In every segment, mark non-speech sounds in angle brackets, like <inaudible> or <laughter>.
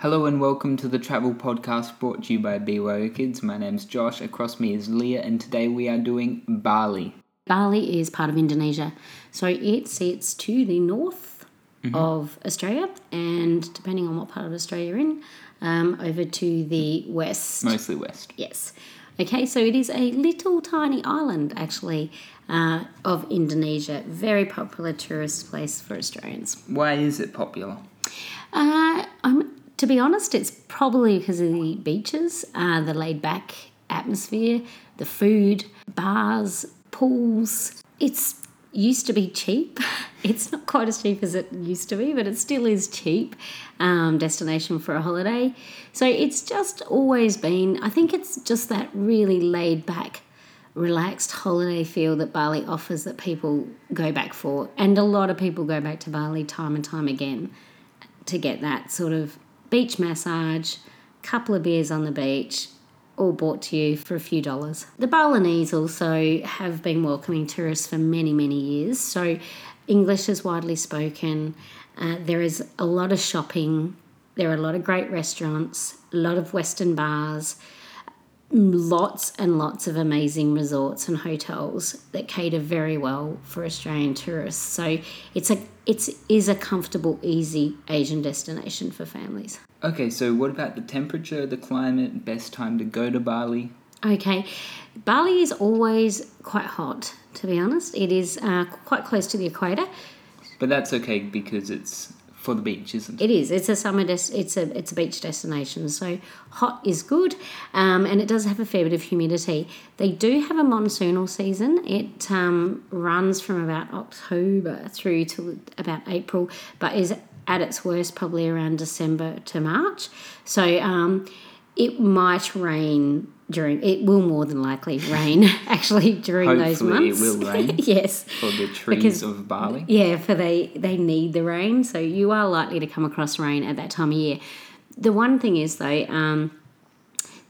Hello and welcome to the travel podcast brought to you by BYO Kids. My name's Josh. Across me is Leah, and today we are doing Bali. Bali is part of Indonesia, so it sits to the north Mm-hmm. of Australia, and depending on what part of Australia you're in, um, over to the west. Mostly west. Yes. Okay, so it is a little tiny island actually uh, of Indonesia. Very popular tourist place for Australians. Why is it popular? Uh, I'm, to be honest, it's probably because of the beaches, uh, the laid back atmosphere, the food, bars, pools. It's used to be cheap. <laughs> It's not quite as cheap as it used to be, but it still is cheap um, destination for a holiday. So it's just always been. I think it's just that really laid back relaxed holiday feel that Bali offers that people go back for. And a lot of people go back to Bali time and time again to get that sort of beach massage, couple of beers on the beach, all brought to you for a few dollars. The Balinese also have been welcoming tourists for many, many years. So English is widely spoken. Uh, there is a lot of shopping. There are a lot of great restaurants, a lot of Western bars lots and lots of amazing resorts and hotels that cater very well for Australian tourists. So it's a it's is a comfortable, easy Asian destination for families. Okay, so what about the temperature, the climate, best time to go to Bali? Okay, Bali is always quite hot. To be honest, it is uh, quite close to the equator. But that's okay because it's for the beach, isn't it? It is. It's a summer. Des- it's a it's a beach destination. So hot is good, um, and it does have a fair bit of humidity. They do have a monsoonal season. It um, runs from about October through to about April, but is at its worst probably around December to March. So um, it might rain during. It will more than likely rain <laughs> actually during those Hopefully it months. will rain. <laughs> yes. For the trees Because- of Bali. Yeah, for they they need the rain, so you are likely to come across rain at that time of year. The one thing is though, um,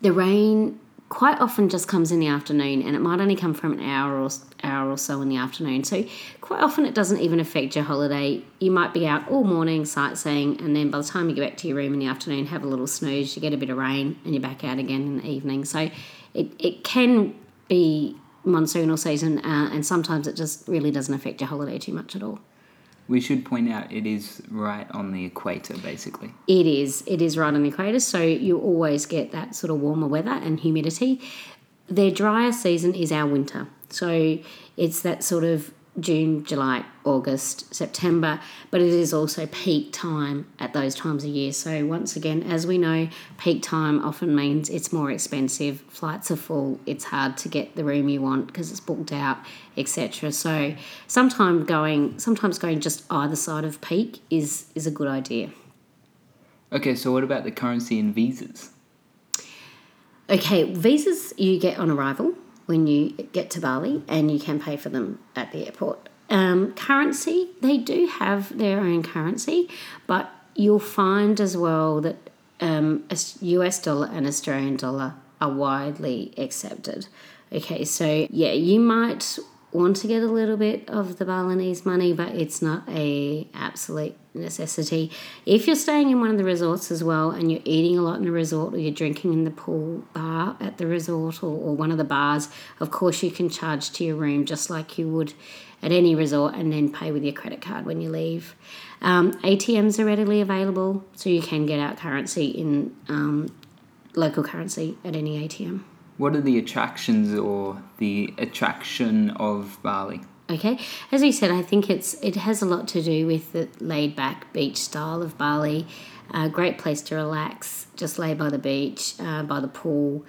the rain quite often just comes in the afternoon, and it might only come from an hour or hour or so in the afternoon. So quite often it doesn't even affect your holiday. You might be out all morning sightseeing, and then by the time you get back to your room in the afternoon, have a little snooze, you get a bit of rain, and you're back out again in the evening. So it it can be monsoonal season, uh, and sometimes it just really doesn't affect your holiday too much at all. We should point out it is right on the equator, basically. It is. It is right on the equator, so you always get that sort of warmer weather and humidity. Their drier season is our winter, so it's that sort of June, July, August, September, but it is also peak time at those times of year. So, once again, as we know, peak time often means it's more expensive, flights are full, it's hard to get the room you want because it's booked out, etc. So, sometimes going sometimes going just either side of peak is is a good idea. Okay, so what about the currency and visas? Okay, visas you get on arrival when you get to Bali, and you can pay for them at the airport. Um, currency, they do have their own currency, but you'll find as well that um, US dollar and Australian dollar are widely accepted. Okay, so yeah, you might want to get a little bit of the Balinese money, but it's not a absolute necessity. If you're staying in one of the resorts as well and you're eating a lot in the resort or you're drinking in the pool bar at the resort or, or one of the bars, of course you can charge to your room just like you would at any resort and then pay with your credit card when you leave. Um, ATMs are readily available, so you can get out currency in um, local currency at any ATM. What are the attractions or the attraction of Bali? Okay, as we said, I think it's it has a lot to do with the laid back beach style of Bali. A great place to relax, just lay by the beach, uh, by the pool.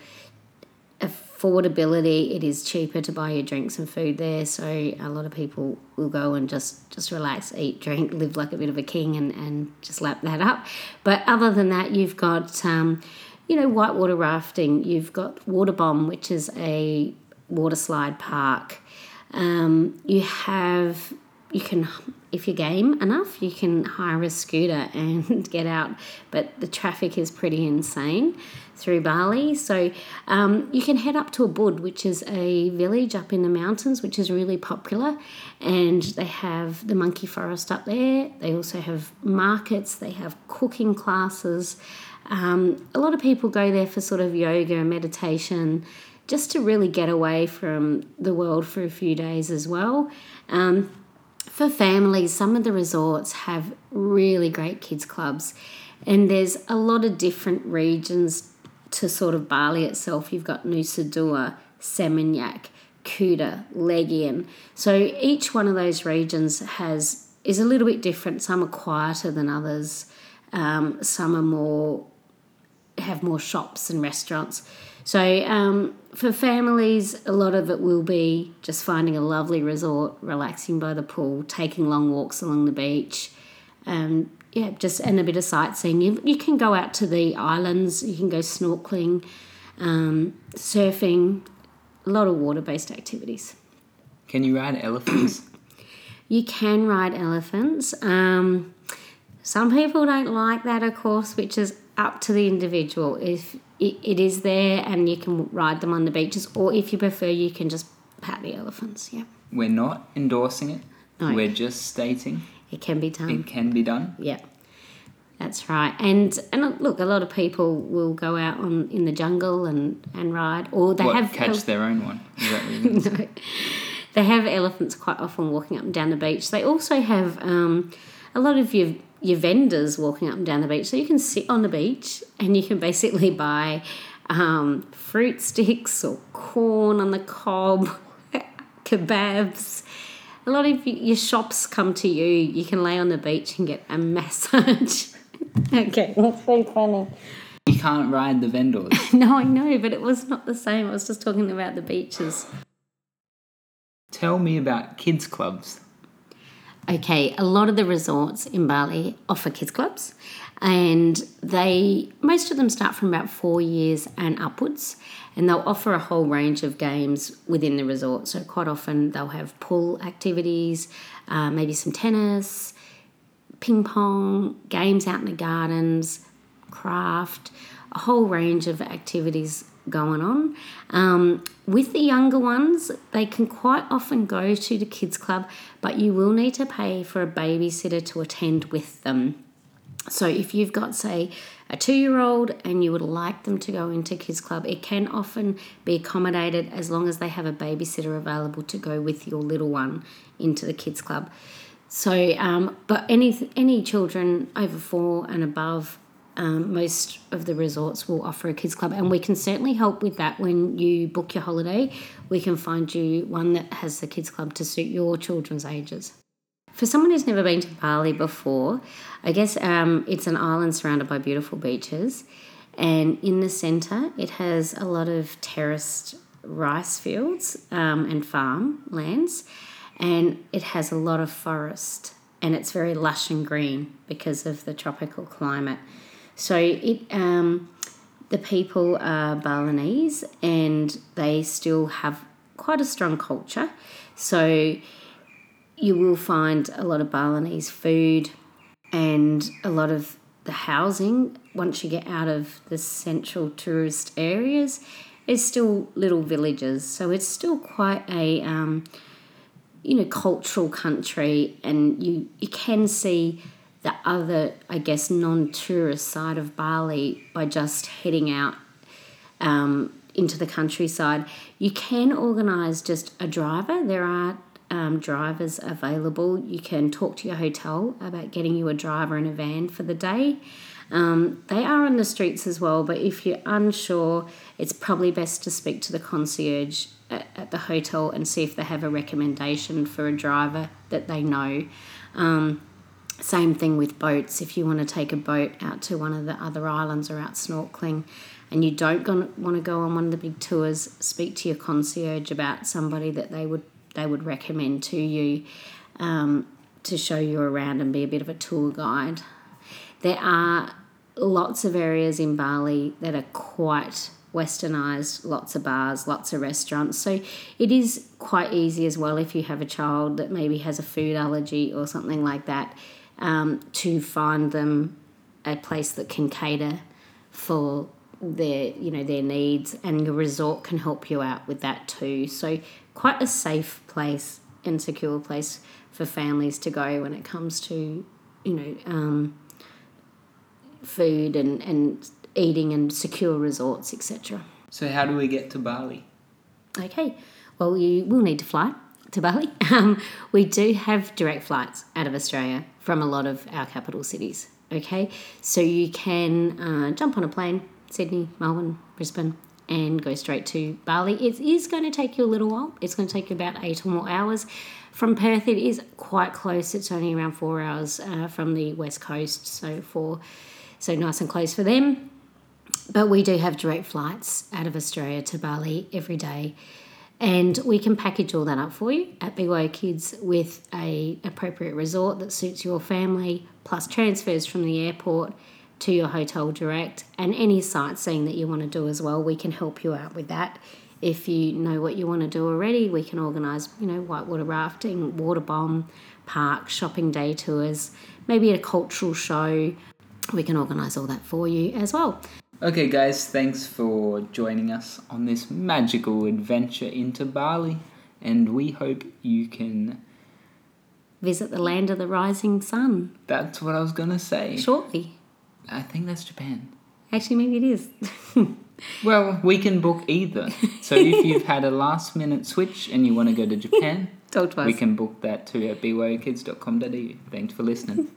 Affordability, it is cheaper to buy your drinks and food there, so a lot of people will go and just just relax, eat, drink, live like a bit of a king, and and just lap that up. But other than that, you've got um, you know whitewater rafting. You've got Waterbom, which is a water slide park. Um, you have you can, if you're game enough, you can hire a scooter <laughs> and get out. But the traffic is pretty insane through Bali. So um, you can head up to Ubud, which is a village up in the mountains, which is really popular. And they have the monkey forest up there. They also have markets, they have cooking classes. Um, a lot of people go there for sort of yoga and meditation just to really get away from the world for a few days as well. Um, for families, some of the resorts have really great kids clubs, and there's a lot of different regions to sort of Bali itself. You've got Nusa Dua, Seminyak, Kuta, Legian. So each one of those regions has is a little bit different. Some are quieter than others. Um, some are more have more shops and restaurants. So um, for families, a lot of it will be just finding a lovely resort, relaxing by the pool, taking long walks along the beach, um, yeah, just and a bit of sightseeing. You, you can go out to the islands, you can go snorkeling, um, surfing, a lot of water-based activities. Can you ride elephants? <coughs> you can ride elephants. Um, some people don't like that, of course, which is up to the individual. If it, it is there and you can ride them on the beaches, or if you prefer, you can just pat the elephants. Yeah. We're not endorsing it. No. We're just stating It can be done. it can be done. Yeah, that's right. And and look, a lot of people will go out on in the jungle and and ride, or they What, have catch their own one. Is that what <laughs> no, they have elephants quite often walking up and down the beach. They also have um, a lot of your your vendors walking up and down the beach, so you can sit on the beach and you can basically <laughs> buy um, fruit sticks or corn on the cob, <laughs> kebabs. A lot of your shops come to you. You can lay on the beach and get a <laughs> massage. okay, that's so funny. you can't ride the vendors. No, I know, but it was not the same. I was just talking about the beaches. Tell me about kids clubs. Okay, a lot of the resorts in Bali offer kids clubs, and they most of them start from about four years and upwards, and they'll offer a whole range of games within the resort. So quite often they'll have pool activities, uh, maybe some tennis, ping pong, games out in the gardens, craft, a whole range of activities going on. Um, with the younger ones, they can quite often go to the kids club, but you will need to pay for a babysitter to attend with them. So if you've got, say, a two year old and you would like them to go into kids club, it can often be accommodated as long as they have a babysitter available to go with your little one into the kids club. So, um, but any any children over four and above, um, most of the resorts will offer a kids club, and we can certainly help with that when you book your holiday. We can find you one that has the kids club to suit your children's ages. For someone who's never been to Bali before, I guess um, it's an island surrounded by beautiful beaches, and in the centre it has a lot of terraced rice fields um, and farm lands, and it has a lot of forest, and it's very lush and green because of the tropical climate. So it um, the people are Balinese, and they still have quite a strong culture. So you will find a lot of Balinese food and a lot of the housing once you get out of the central tourist areas is still little villages so it's still quite a um, you know cultural country and you you can see the other i guess non-tourist side of bali by just heading out um, into the countryside you can organise just a driver there are um, drivers available. You can talk to your hotel about getting you a driver in a van for the day. Um, they are on the streets as well, but if you're unsure, it's probably best to speak to the concierge at, at the hotel and see if they have a recommendation for a driver that they know. Um, same thing with boats. If you want to take a boat out to one of the other islands or out snorkeling and you don't want to go on one of the big tours, speak to your concierge about somebody that they would they would recommend to you um, to show you around and be a bit of a tour guide. There are lots of areas in Bali that are quite westernized, lots of bars, lots of restaurants. So it is quite easy as well if you have a child that maybe has a food allergy or something like that um, to find them a place that can cater for their you know their needs and your resort can help you out with that too. So quite a safe place and secure place for families to go when it comes to you know um, food and, and eating and secure resorts etc So how do we get to Bali? Okay, well, you will need to fly to Bali. <laughs> Um, we do have direct flights out of Australia from a lot of our capital cities. Okay, so you can uh, jump on a plane, Sydney, Melbourne, Brisbane, and go straight to Bali. It is going to take you a little while. It's going to take you about eight or more hours. From Perth, it is quite close. It's only around four hours uh, from the west coast, so for so nice and close for them. But we do have direct flights out of Australia to Bali every day. And we can package all that up for you at BYO Kids with a appropriate resort that suits your family, plus transfers from the airport to your hotel direct and any sightseeing that you want to do as well. We can help you out with that. If you know what you want to do already, we can organise, you know, whitewater rafting, Waterbom, park, shopping day tours, maybe a cultural show. We can organise all that for you as well. Okay, guys, thanks for joining us on this magical adventure into Bali, and we hope you can. Visit the land of the rising sun That's what I was gonna say. shortly. I think that's Japan. Actually, maybe it is. <laughs> Well, we can book either. So if you've had a last minute switch and you want to go to Japan, <laughs> Talk to us. we can book that too at byokids.com.au. Thanks for listening.